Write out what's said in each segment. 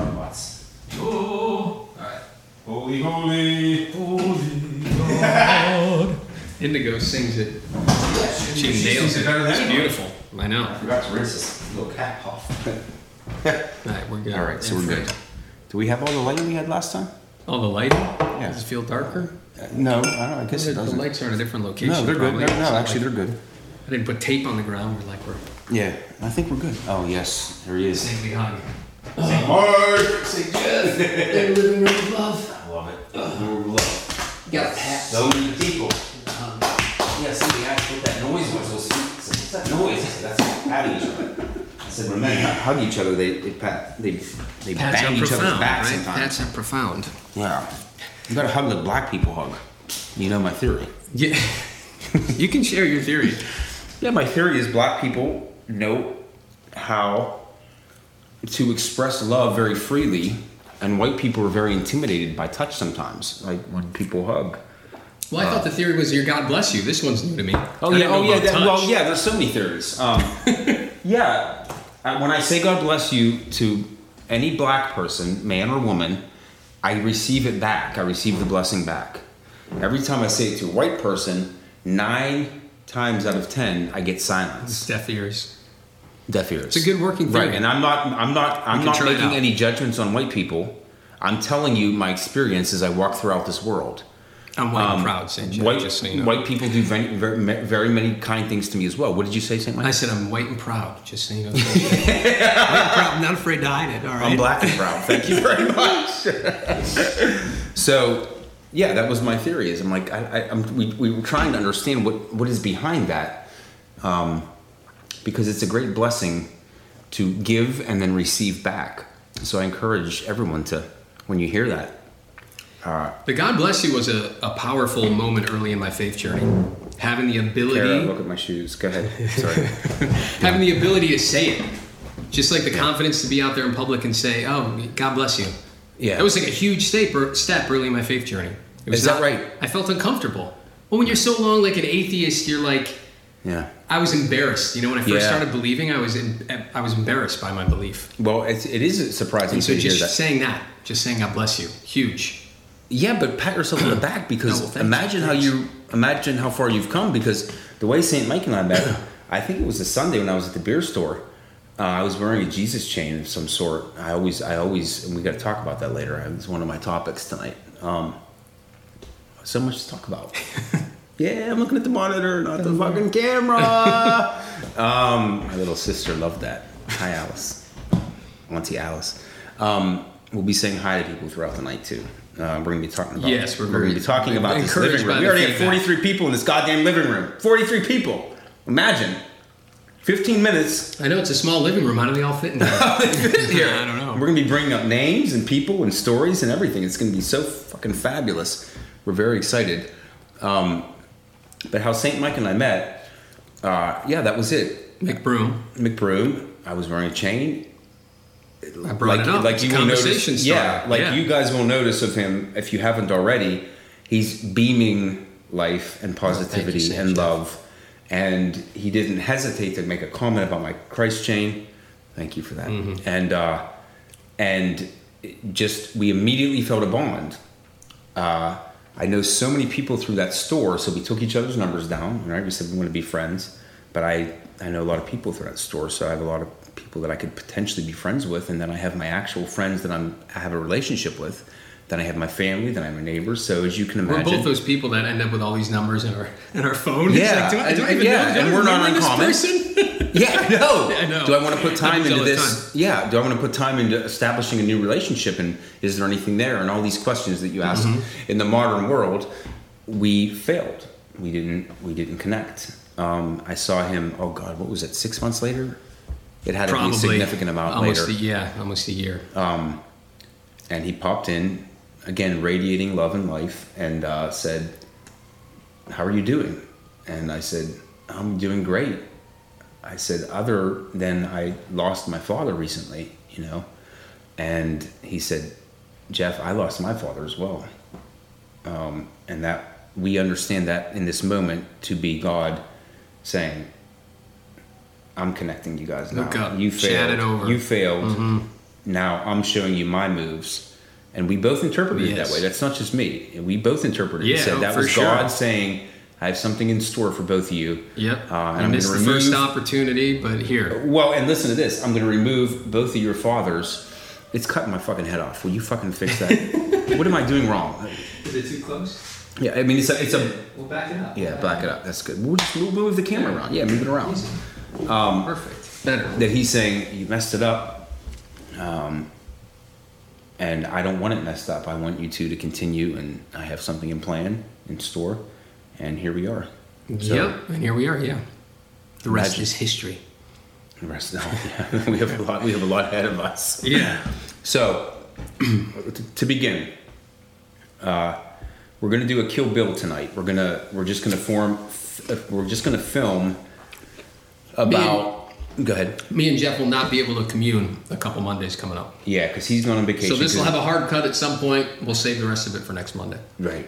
our butts. Oh, Alright. Holy, holy. holy God. Indigo sings it. She nails it. better than It's anyone. beautiful. I I know. forgot to rinse this little cat off. All right, we're good. All right, so we're good. Do we have all the lighting we had last time? Oh, the lighting? Yeah. Does it feel darker? Uh, no, I don't. I guess the, it the doesn't. lights are in a different location. No, they're good. probably. No, no, not actually, like- they're good. I didn't put tape on the ground. We're like we're Yeah, I think we're good. Oh yes, there he is. saintly hug. Mark! Say Geoff, their living room of love. I love it. Ooh, love. You got a. So many people. Uh-huh. Yeah, somebody asked what that noise was. I was what's that noise? Said, that's patting each other. I said, when men hug each other, they, they pat, they, they Pats bang are each other's profound, backs right? sometimes. Pats are profound. Yeah, you gotta hug like black people hug. You know my theory. Yeah. you can share your theory. Yeah, my theory is black people know how to express love very freely, and white people are very intimidated by touch sometimes, like when people hug. Well, I thought the theory was your God bless you. This one's new to me. Oh I yeah, oh yeah. That, well, yeah. There's so many theories. Um, yeah, uh, when I say God bless you to any black person, man or woman, I receive it back. I receive the blessing back. Every time I say it to a white person, nine times out of ten, I get silence, Deaf ears. Deaf ears. It's a good working theory. Right, and I'm not. I'm not. I'm not making any judgments on white people. I'm telling you my experience as I walk throughout this world. I'm white and Um, proud, St. Geoff, white, just so you know. white people do very, very, very many kind things to me as well. What did you say, Saint Mike? I said I'm white and proud, just so you know. white and proud, I'm not afraid to hide it, all right? I'm black and proud. Thank you very much. so, yeah, that was my theory. Is I'm like, I, I, I'm, we, we were trying to understand what, what is behind that, um, because it's a great blessing to give and then receive back. So I encourage everyone to, when you hear that, uh, The God bless you was a, a powerful moment early in my faith journey. Having the ability, Kara, look at my shoes. Go ahead. Sorry. having the ability to say it, just like the confidence to be out there in public and say, "Oh, God bless you." Yeah. It was like a huge step, step early in my faith journey. It was Is that not- right? I felt uncomfortable. Well, when you're so long like an atheist, you're like, yeah. I was embarrassed. You know, when I first Yeah. started believing, I was in, I was embarrassed by my belief. Well, it's, it is surprising And so to hear just that. saying that, just saying God bless you, huge. Yeah, but pat yourself on the back because No, well, imagine how you imagine how far you've come. Because the way Saint Mike and I met, I think it was a Sunday when I was at the beer store. Uh, I was wearing a Jesus chain of some sort. I always, I always, and we got to talk about that later. It's one of my topics tonight. Um, so much to talk about. yeah, I'm looking at the monitor, not the fucking camera. um, my little sister loved that. Hi, Alice. Auntie Alice. Um, we'll be saying hi to people throughout the night too. Uh, we're going to be talking about. Yes, we're going to be talking about this living room. We already have feedback. 43 people in this goddamn living room. 43 people. Imagine. 15 minutes. I know it's a small living room. How do they all fit in there? here. I don't know. We're going to be bringing up names and people and stories and everything. It's going to be so fucking fabulous. We're very excited. Um, but how Saint Mike and I met, uh, yeah, that was it. McBroom. McBroom. I was wearing a chain. I brought like, it up. like It's you will notice, yeah, like Yeah. you guys will notice of him if you haven't already. He's beaming life and positivity Saint and love, and he didn't hesitate to make a comment about my Christ chain. Thank you for that. Mm-hmm. And uh, and just we immediately felt a bond. Uh, I know so many people through that store, so we took each other's numbers down. Right, we said we want to be friends, but I I know a lot of people through that store, so I have a lot of people that I could potentially be friends with, and then I have my actual friends that I'm I have a relationship with. Then I have my family, then I have my neighbors. So as you can We're imagine, both those people that end up with all these numbers in our in our phone. Yeah, like, do I, do I yeah, know? And we're not uncommon. Yeah, I know. I know. Do I want to put time into this? Yeah. Do I want to put time into establishing a new relationship? And is there anything there? And all these questions that you ask Mm-hmm. in the modern world, we failed. We didn't. We didn't connect. Um, I saw him. Oh God, what was it? Six months later. It had to be a significant amount almost later. A, yeah, almost a year. and he popped in again radiating love and life and uh, said how are you doing and i said i'm doing great i said other than i lost my father recently you know and he said geoff i lost my father as well um, and that we understand that in this moment to be god saying i'm connecting you guys now Hook up, you failed it over. you failed now I'm showing you my moves, and we both interpreted it that way. That's not just me. We both interpreted it. Yeah, and said oh, that was sure. God saying, "I have something in store for both of you." Yep. Uh, and I I'm missed the remove. first opportunity, but here. Well, and listen to this. I'm going to remove both of your fathers. It's cutting my fucking head off. Will you fucking fix that? what am I doing wrong? Is it too close? Yeah, I mean it's a, it's a We'll back it up. yeah. Back it up. That's good. We'll just we'll move the camera around. Yeah, move it around. Um, Perfect. Better. that he's saying you messed it up, um, and I don't want it messed up. I want you two to continue, and I have something in plan in store, and here we are. So- yep. And here we are. Yeah. The rest Imagine. is history. The rest, no, yeah, we have a lot. We have a lot ahead of us. Yeah. So, to- to begin, uh, we're gonna do a Kill Bill tonight. We're gonna we're just gonna form f- we're just gonna film about. Go ahead. Me and Geoff will not be able to commune a couple Mondays coming up. Yeah, because he's going on vacation. So this will have a hard cut at some point. We'll save the rest of it for next Monday. Right,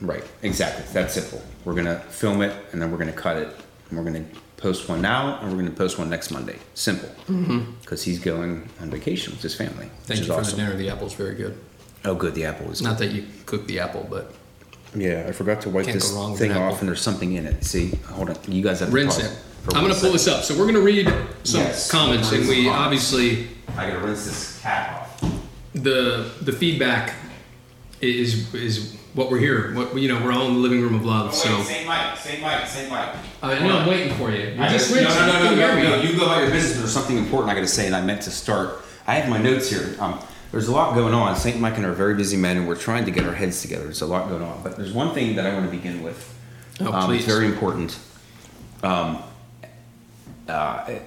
right, exactly. That's simple. We're gonna film it and then we're gonna cut it, and we're gonna post one now and we're gonna post one next Monday. Simple. Mm-hmm. Because he's going on vacation with his family, Thank you for awesome. the dinner. The apple's very good. Oh, good. The apple is. Not that you cooked the apple, but Yeah, I forgot to wipe Can't this go wrong with thing an off, and there's something in it. See, hold on. You guys have to rinse it. I'm going to pull this up. So we're going to read some Yes. comments, and we comments. obviously I gotta rinse this cap off. the the feedback is is what we're here. What you know, we're all in the living room of love. So Saint Mike, Saint Mike, Saint Mike. I know I'm waiting for you. I just no, no, no, You no, no, no. You go about your business. There's something important I got to say, and I meant to start. I have my notes here. Um, there's a lot going on. Saint Mike and I are very busy men, and we're trying to get our heads together. There's a lot going on, but there's one thing that I want to begin with. Oh, um, please. It's very important. Um, uh,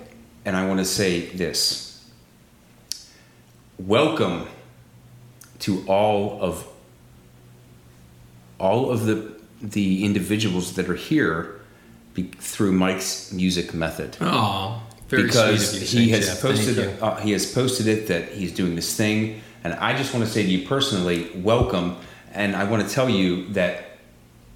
and I want to say this. Welcome to all of all of the the individuals that are here be, through Mike's music method. Oh, very because sweet of you he has. Posted uh, he has posted it that he's doing this thing. And i just want to say to you personally welcome. And i want to tell you that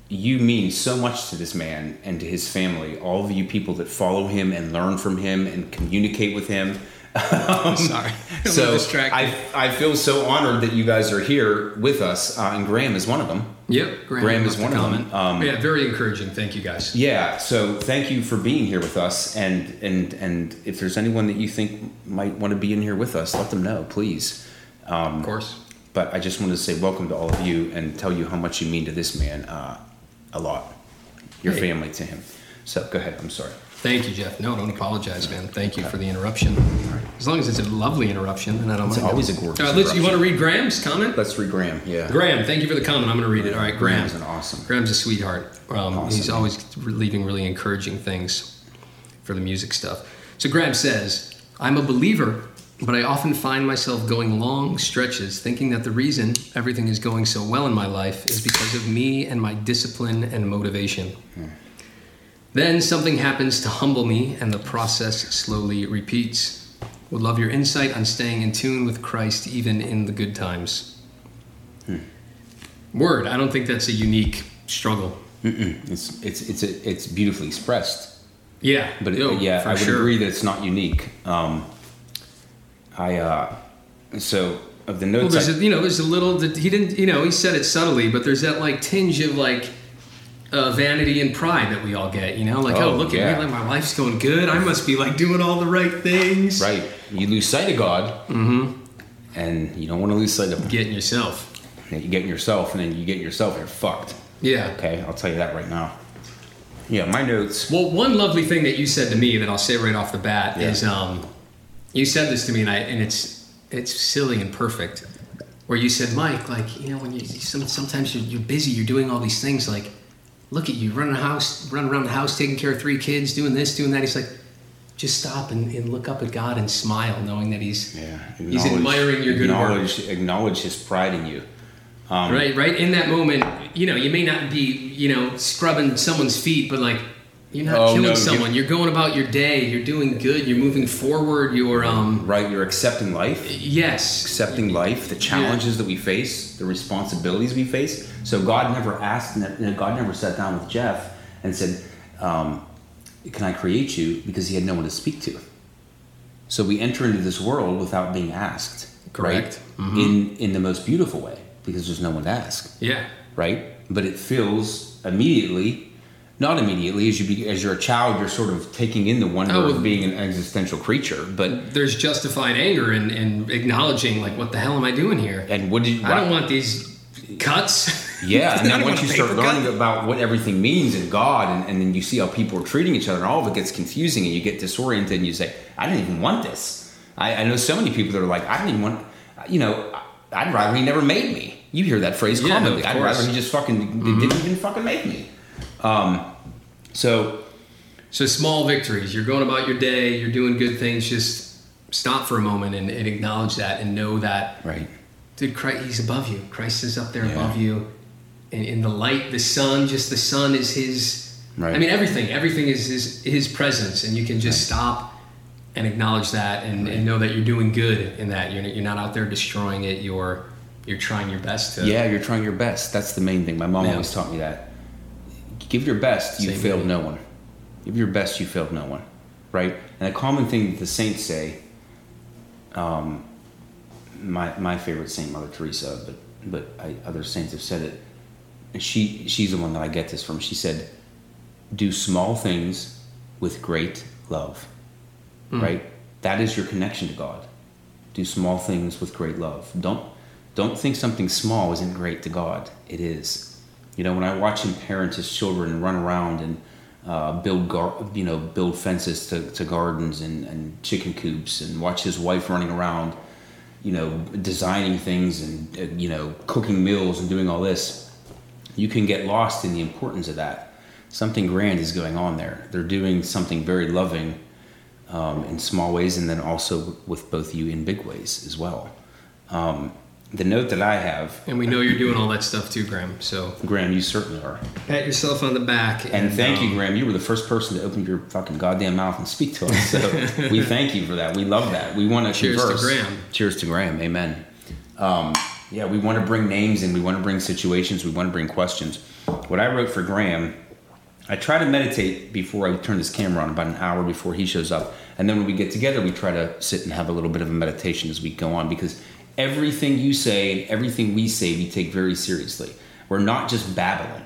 you mean so much to this man and to his family all of you people that follow him and learn from him and communicate with him Sorry, I'm sorry. so. I, I feel so honored that you guys are here with us uh, and graham is one of them Yep, Graham, Graham is one of them. Um, yeah, very encouraging. Thank you guys. Yeah, so thank you for being here with us, and and and if there's anyone that you think might want to be in here with us, let them know, please. Of course. But I just wanted to say welcome to all of you and tell you how much you mean to this man, uh, a lot, your Hey. family to him. So go ahead. I'm sorry. Thank you, Geoff. No, don't apologize, man. Thank you for the interruption. As long as it's a lovely interruption, then I don't It's mind. always a gorgeous All right, let's, you want to read Graham's comment? Let's read Graham. Yeah, Graham, thank you for the comment. I'm going to read it. All right, Graham. Graham's an awesome. Graham's a sweetheart. Um, He's Awesome. always leaving really encouraging things for the music stuff. So Graham says, I'm a believer, but I often find myself going long stretches thinking that the reason everything is going so well in my life is because of me and my discipline and motivation. Then something happens to humble me, and the process slowly repeats. Would love your insight on staying in tune with Christ even in the good times. Word, I don't think that's a unique struggle. Mm-mm. It's it's it's it's beautifully expressed. Yeah, But it- yo, yeah, I would sure. agree that it's not unique. Um, I uh, so of the Well, notes. there's I, a, you know, there's a little. that He didn't, you know, he said it subtly, but there's that like tinge of like uh, vanity and pride that we all get. You know, like oh, Oh, look yeah. at me, like my life's going good. I must be like doing all the right things. Right. You lose sight of God, and you don't want to lose sight of Getting yourself. And you get in yourself, and then you get yourself, you're fucked. Yeah. Okay, I'll tell you that right now. Yeah, my notes. Well, one lovely thing that you said to me that I'll say right off the bat Yeah. is, um, you said this to me, and I and it's it's silly and perfect. Where you said, Mike, like you know, when you some, sometimes you're, you're busy, you're doing all these things. Like, look at you running a house, running around the house, taking care of three kids, doing this, doing that. He's like, just stop and, and look up at God and smile, knowing that He's Yeah, He's admiring your good work. acknowledge, Acknowledge His pride in you. Um, right, right in that moment. You know, you may not be, you know, scrubbing someone's feet, but like. You're not Oh, killing no, you- someone. You're going about your day. You're doing good. You're moving forward. You're um Right, you're accepting life, yes. accepting life, the challenges that we face, the responsibilities we face. So God never asked, God never sat down with Geoff and said, um, "Can I create you?" Because He had no one to speak to. So we enter into this world without being asked. Correct. Right? In in the most beautiful way because there's no one to ask. Yeah. Right. But it feels immediately, not immediately as you be, as you're a child, you're sort of taking in the wonder Oh, of being an existential creature. But There's justified anger and, and acknowledging like, what the hell am I doing here? and what did you? I don't want these cuts. Yeah, and then once you start paper cut. learning about what everything means in God, and, and then you see how people are treating each other, and all of it gets confusing, and you get disoriented, and you say, "I didn't even want this." I, I know so many people that are like, "I didn't even want," you know, I'd rather he never made me. You hear that phrase Yeah, commonly. I'd. Mm-hmm. rather he just fucking didn't even fucking make me. Um, so So small victories. You're going about your day. You're doing good things. Just stop for a moment and, and acknowledge that, and know that, right, dude, Christ, he's above you. Christ is up there Yeah. above you, and in the light, the sun. Just the sun is his. Right. I mean, everything. Everything is his his presence, and you can just stop and acknowledge that, and, and know that you're doing good in that. You're you're not out there destroying it. You're you're trying your best to. yeah, you're trying your best. That's the main thing. My mom Yeah. always taught me that. Give your best, you Same failed no one. Give your best, you failed no one. Right? And a common thing that the saints say, um, my, my favorite saint, Mother Teresa, but, but I, other saints have said it, and she, she's the one that I get this from. She said, do small things with great love. Right? That is your connection to God. Do small things with great love. Don't don't think something small isn't great to God. It is. You know, when I watch him parent his children run around and uh, build gar- you know build fences to, to gardens and, and chicken coops and watch his wife running around, you know, designing things and uh, you know cooking meals and doing all this, you can get lost in the importance of that. Something grand is going on there. They're doing something very loving um, in small ways and then also with both you in big ways as well. Um, the note that I have, And we know you're doing all that stuff too, Graham. So Graham, you certainly are. pat yourself on the back. And thank you, um, Graham. You were the first person to open your fucking goddamn mouth and speak to us. So we thank you for that. We love that. We want to Cheers to. Graham. Cheers to Graham. Amen. Um, yeah, we want to bring names and We want to bring situations. We want to bring questions. What I wrote for Graham, I try to meditate before I turn this camera on, about an hour before he shows up. And then when we get together, we try to sit and have a little bit of a meditation as we go on because everything you say and everything we say, we take very seriously. We're not just babbling,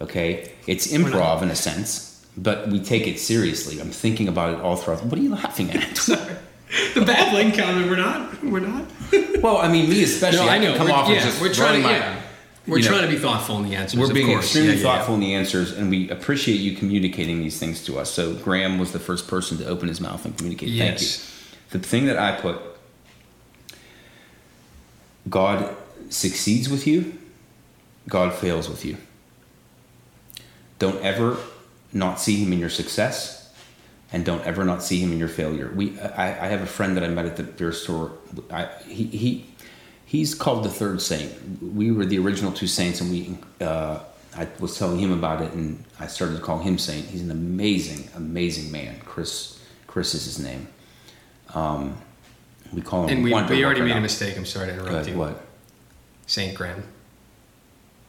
okay? It's improv in a sense, but we take it seriously. I'm thinking about it all throughout. What are you laughing at? the babbling comment. We're not. We're not. well, I mean, me especially. No, I know. come we're, off yeah, as just we're trying to. my- yeah. We're you know, trying to be thoughtful in the answers. We're being course. extremely Yeah, yeah, yeah. thoughtful in the answers, and we appreciate you communicating these things to us. So Graham was the first person to open his mouth and communicate. Yes. Thank you. The thing that I put, God succeeds with you, God fails with you. Don't ever not see Him in your success, and don't ever not see Him in your failure. We, I, I have a friend that I met at the beer store. I, he, he, he's called the third saint. We were the original two saints, and we. Uh, I was telling him about it, and I started to call him saint. He's an amazing, amazing man. Chris, Chris is his name. Um, we call him. And we, we already made a mistake. I'm sorry to interrupt Good, you. What? Saint Graham.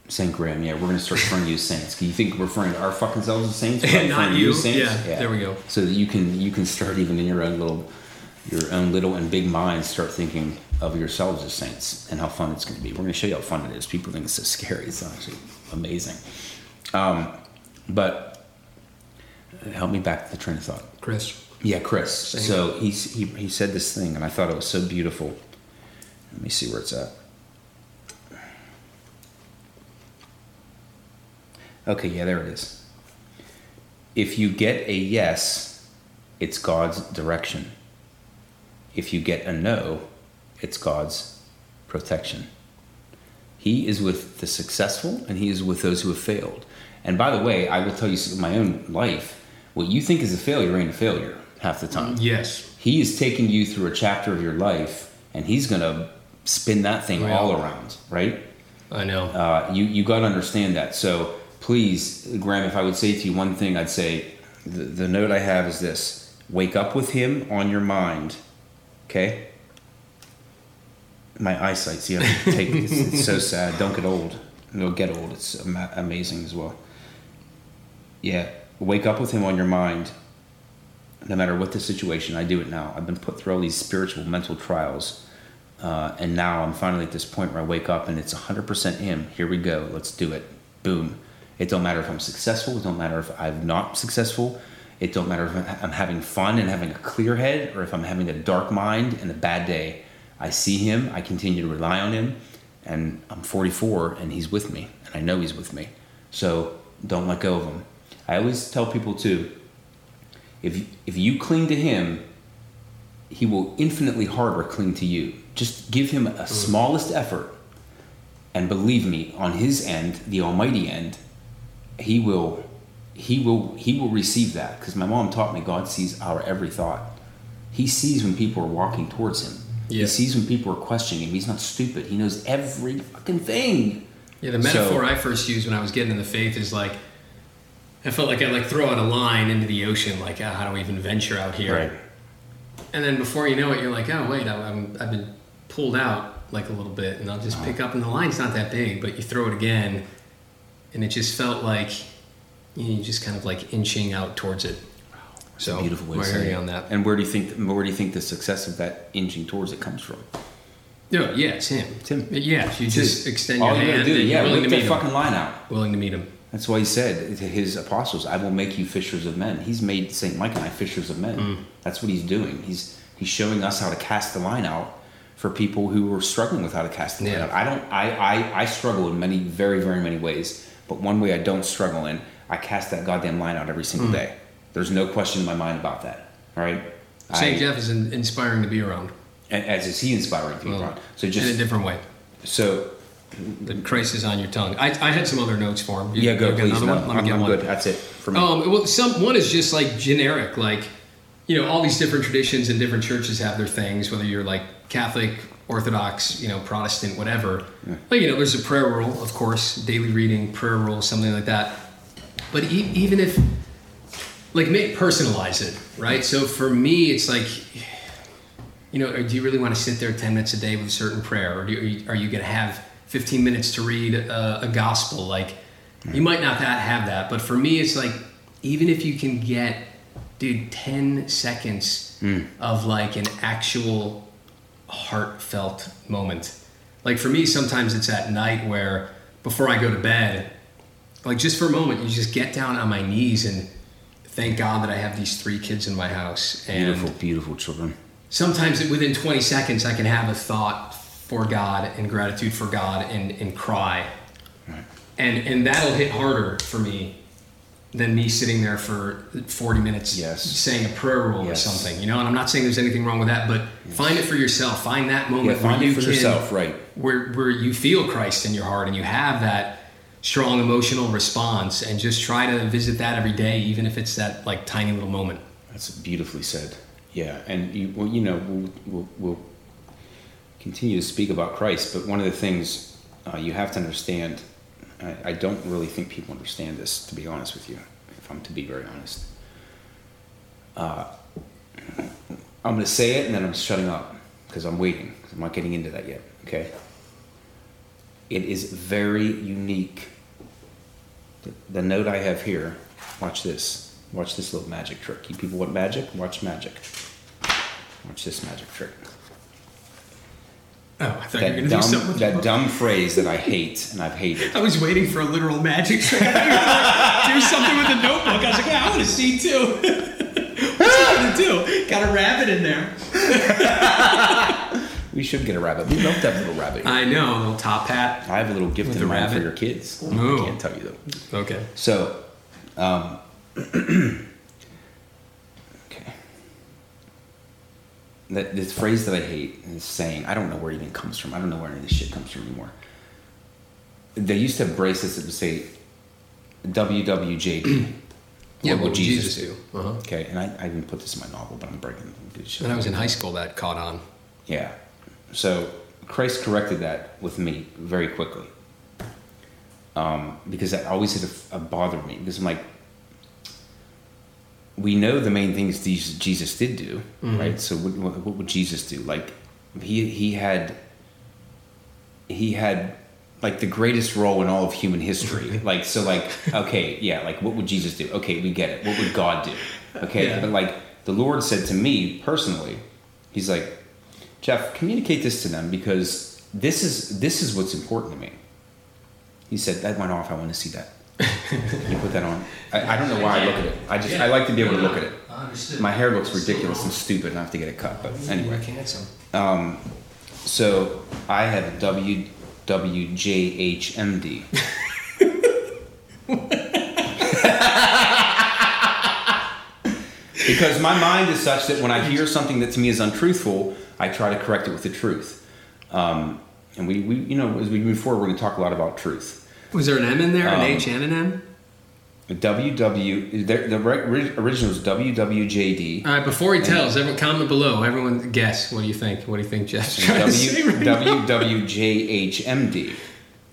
Saint Graham. Yeah, we're gonna start referring to you as saints. You think referring to our fucking selves as saints? Not you. as saints? Yeah, there we go. So that you can you can start even in your own little your own little and big minds start thinking of yourselves as saints and how fun it's going to be. We're going to show you how fun it is. People think it's so scary. It's actually amazing. Um, but help me back to the train of thought. Chris. Yeah, Chris. Same. So he's, he he said this thing, and I thought it was so beautiful. Let me see where it's at. Okay, yeah, there it is. If you get a yes, it's God's direction. If you get a no, it's God's protection. He is with the successful and he is with those who have failed. And by the way, I will tell you my own life, what you think is a failure ain't a failure half the time. Yes. He is taking you through a chapter of your life and he's going to spin that thing all around, right? I know. Uh, you you got to understand that. So please, Graham, if I would say to you one thing, I'd say the, the note I have is this: wake up with him on your mind. Okay. My eyesight, see, I take it's, it's so sad. Don't get old. It'll get old. It's ama- amazing as well. Yeah, wake up with him on your mind. no matter what the situation, I do it now. I've been put through all these spiritual, mental trials. Uh, and now I'm finally at this point where I wake up and it's 100% Him. Here we go. Let's do it. Boom. It don't matter if I'm successful. It don't matter if I'm not successful. It don't matter if I'm having fun and having a clear head or if I'm having a dark mind and a bad day. I see Him. I continue to rely on Him. And I'm 44 and He's with me. And I know He's with me. So don't let go of Him. I always tell people too if, if you cling to Him, He will infinitely harder cling to you. Just give Him a mm. smallest effort. And believe me, on His end, the Almighty end, He will. He will he will receive that because my mom taught me God sees our every thought. He sees when people are walking towards him. Yeah. He sees when people are questioning him. He's not stupid. He knows every fucking thing. Yeah, the So- metaphor I first used when I was getting in the faith is like, I felt like I'd like throw out a line into the ocean, like, ah, how do we even venture out here? And then before you know it, you're like, oh wait, I- I'm, I've been pulled out like a little bit, and I'll just pick up, and the line's not that big, but you throw it again, and it just felt like you, know, just kind of like inching out towards it. So Beautiful way to of hear saying you it. on that. And where do you think where do you think the success of that inching towards it comes from? No, yeah, it's him. It's him. Yeah, you just extend All your you hand, gotta do, yeah, willing to meet him. fucking line out. Willing to meet him. That's why he said to his apostles, "I will make you fishers of men." He's made Saint Mike and I fishers of men. Mm. That's what he's doing. He's he's showing us how to cast the line out for people who are struggling with how to cast the line Yeah. out. I don't. I, I I struggle in many, very, very many ways. But one way I don't struggle in, I cast that goddamn line out every Mm. single day. There's no question in my mind about that. All right. St. I- Geoff is in, inspiring to be around. and as is he inspiring to be Well, around. So just in a different way. so The Christ is on your tongue. I, I had some other notes for him. You- yeah, go please. another No, one? Let me I'm, get I'm one. good. That's it for me. Um, well, some one is just like generic, like you know, all these different traditions and different churches have their things. Whether you're like Catholic, Orthodox, you know, Protestant, whatever. Like you know, there's a prayer rule, of course, daily reading, prayer rule, something like that. But e- even if, like, make personalize it, right? So for me, it's like, you know, do you really want to sit there 10 minutes a day with a certain prayer? Or do you, are you going to have 15 minutes to read a, a gospel? Like, you might not that, have that. But for me, it's like, even if you can get, dude, 10 seconds hmm. of like an actual heartfelt moment. Like, for me, sometimes it's at night where before I go to bed, like, just for a moment, you just get down on my knees and thank God that I have these three kids in my house. And beautiful, beautiful children. sometimes it- within 20 seconds i can have a thought for god and gratitude for god and, and cry and and that'll hit harder for me than me sitting there for 40 minutes Yes. saying a prayer rule Yes. or something you know and i'm not saying there's anything wrong with that but find it for yourself find that Yeah, moment find where it you for can, yourself, right? where where you feel christ in your heart and you have that strong emotional response and just try to visit that every day even if it's that like tiny little moment That's beautifully said. Yeah, and you, well, you know, we'll, we'll, we'll continue to speak about Christ, but one of the things uh, you have to understand, I, I don't really think people understand this, to be honest with you, if I'm to be very honest. Uh, I'm going to say it and then I'm shutting up because I'm waiting. I'm not getting into that yet, okay? It is very unique. The, the note I have here, watch this. Watch this little magic trick. You people want magic? Watch magic. Watch this magic trick. Oh i thought you were That going to do something with that dumb phrase that I hate and I've hated. I was waiting for a literal magic trick. do something with a notebook. I was like, yeah, I want to see too. What's he gonna do? Got a rabbit in there. We should get a rabbit. We love to have a little rabbit. I know, a little top hat. I have a little gift in the mind for your kids. Ooh. I can't tell you though. Okay. So, um, That this phrase that I hate is saying I don't know where it even comes from. I don't know where any of this shit comes from anymore. They used to have bracelets that would say WWJD. Yeah, what would Jesus, do? Uh-huh. Okay, and I, I even put this in my novel, but I'm breaking good shit. When I was in high school, that caught on. Yeah. So Christ corrected that with me very quickly. Um, because that always had a, a bothered me. Because I'm like, we know the main things Jesus, Jesus did do, mm-hmm. right? So what, what, what would Jesus do? Like, he he had he had like the greatest role in all of human history. like, so like, okay, yeah, like what would Jesus do? Okay, we get it. What would God do? Okay, Yeah. but like the Lord said to me personally, He's like, Geoff, communicate this to them because this is this is what's important to me. He said that went off. I want to see that. you put that on. I, I don't know why I look at it. I just I like to be able to look at it. My hair looks ridiculous and stupid, and I have to get it cut. But anyway, um, so I have a WWJHMD. because my mind is such that when I hear something that to me is untruthful, I try to correct it with the truth. Um, and we, we, you know, as we move forward, we're going to talk a lot about truth. Was there an M in there? Um, an H and an M? WW, the, the ri- original was WWJD. All right. Before he tells, everyone comment below. Everyone guess. What do you think? What do you think Geoff's trying to say W. WWJHMD.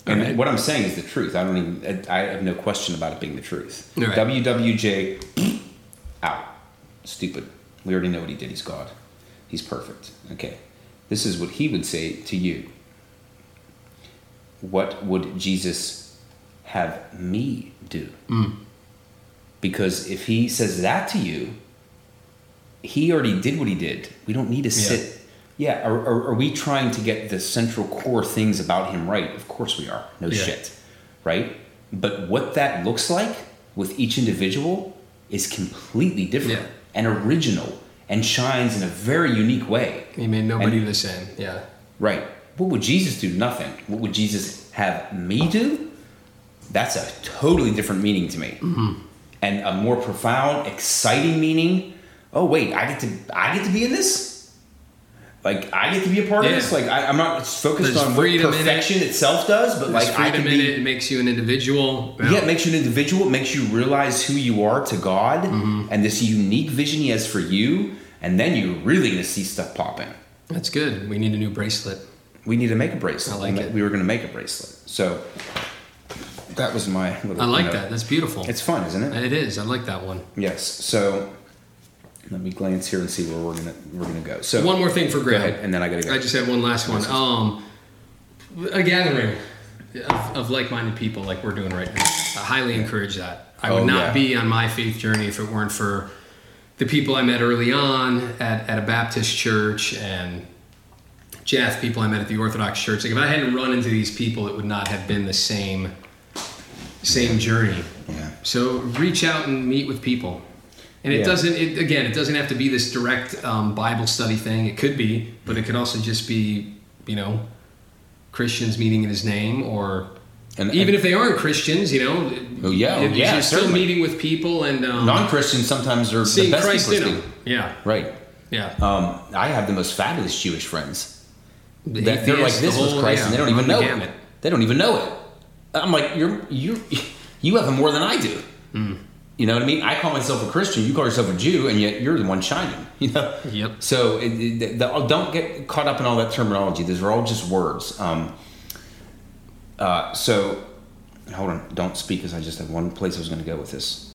And Alright. what I'm saying is the truth. I don't even. I have no question about it being the truth. Alright. WWJ out. Stupid. We already know what he did. He's God. He's perfect. Okay. This is what he would say to you. What would Jesus have me do? Mm. Because if he says that to you, he already did what he did. We don't need to sit. Yeah, are, are, are we trying to get the central core things about him right? Of course we are. No Yeah. shit. Right? But what that looks like with each individual is completely different Yeah. and original and shines in a very unique way. He made nobody And- the same. Yeah. Right. What would Jesus do? Nothing. What would Jesus have me do? That's a totally different meaning to me. And a more profound, exciting meaning. Oh wait, I get to I get to be in this? Like I get to be a part Yeah. of this? Like I, I'm not focused There's on what in it. perfection itself does, but There's like I can be it. It makes you an individual. yeah, it makes you an individual. It makes you realize who you are to God Mm-hmm. and this unique vision He has for you. And then you're really to see stuff pop in. That's good. We need a new bracelet. We need to make a bracelet. I like We- it. We were going to make a bracelet. So that was my little. I like note. that. That's beautiful. It's fun, isn't it? It is. I like that one. Yes. So let me glance here and see where we're gonna we're gonna go. So One more thing for Graham. ahead, and then I gotta go. I just had one last one. Um, a gathering of, of like-minded people, like we're doing right now. I highly encourage that. I would Oh, not yeah. be on my faith journey if it weren't for the people I met early on at, at a Baptist church and Geoff, people I met at the Orthodox church. Like if I hadn't run into these people, it would not have been the same same journey. yeah. So reach out and meet with people. And it Yeah. doesn't, it, again, it doesn't have to be this direct um, Bible study thing. It could be, but it could also just be, you know, Christians meeting in His name, or And- even and- if they aren't Christians, you know, Oh, yeah, you're yeah, still meeting with people and um, Non-Christians sometimes are the best Christ people in them. Yeah, Right. yeah. Um, I have the most fabulous Jewish friends. The they're like this the was Christ, yeah, and they don't even know it. They don't even know it. I'm like, you're you you have more than I do. Hmm. You know what I mean? I call myself a Christian. You call yourself a Jew, and yet you're the one shining. You know. Yep. So it, it, the, don't get caught up in all that terminology. These are all just words. Um, uh, so hold on. Don't speak, because I just have one place I was going to go with this.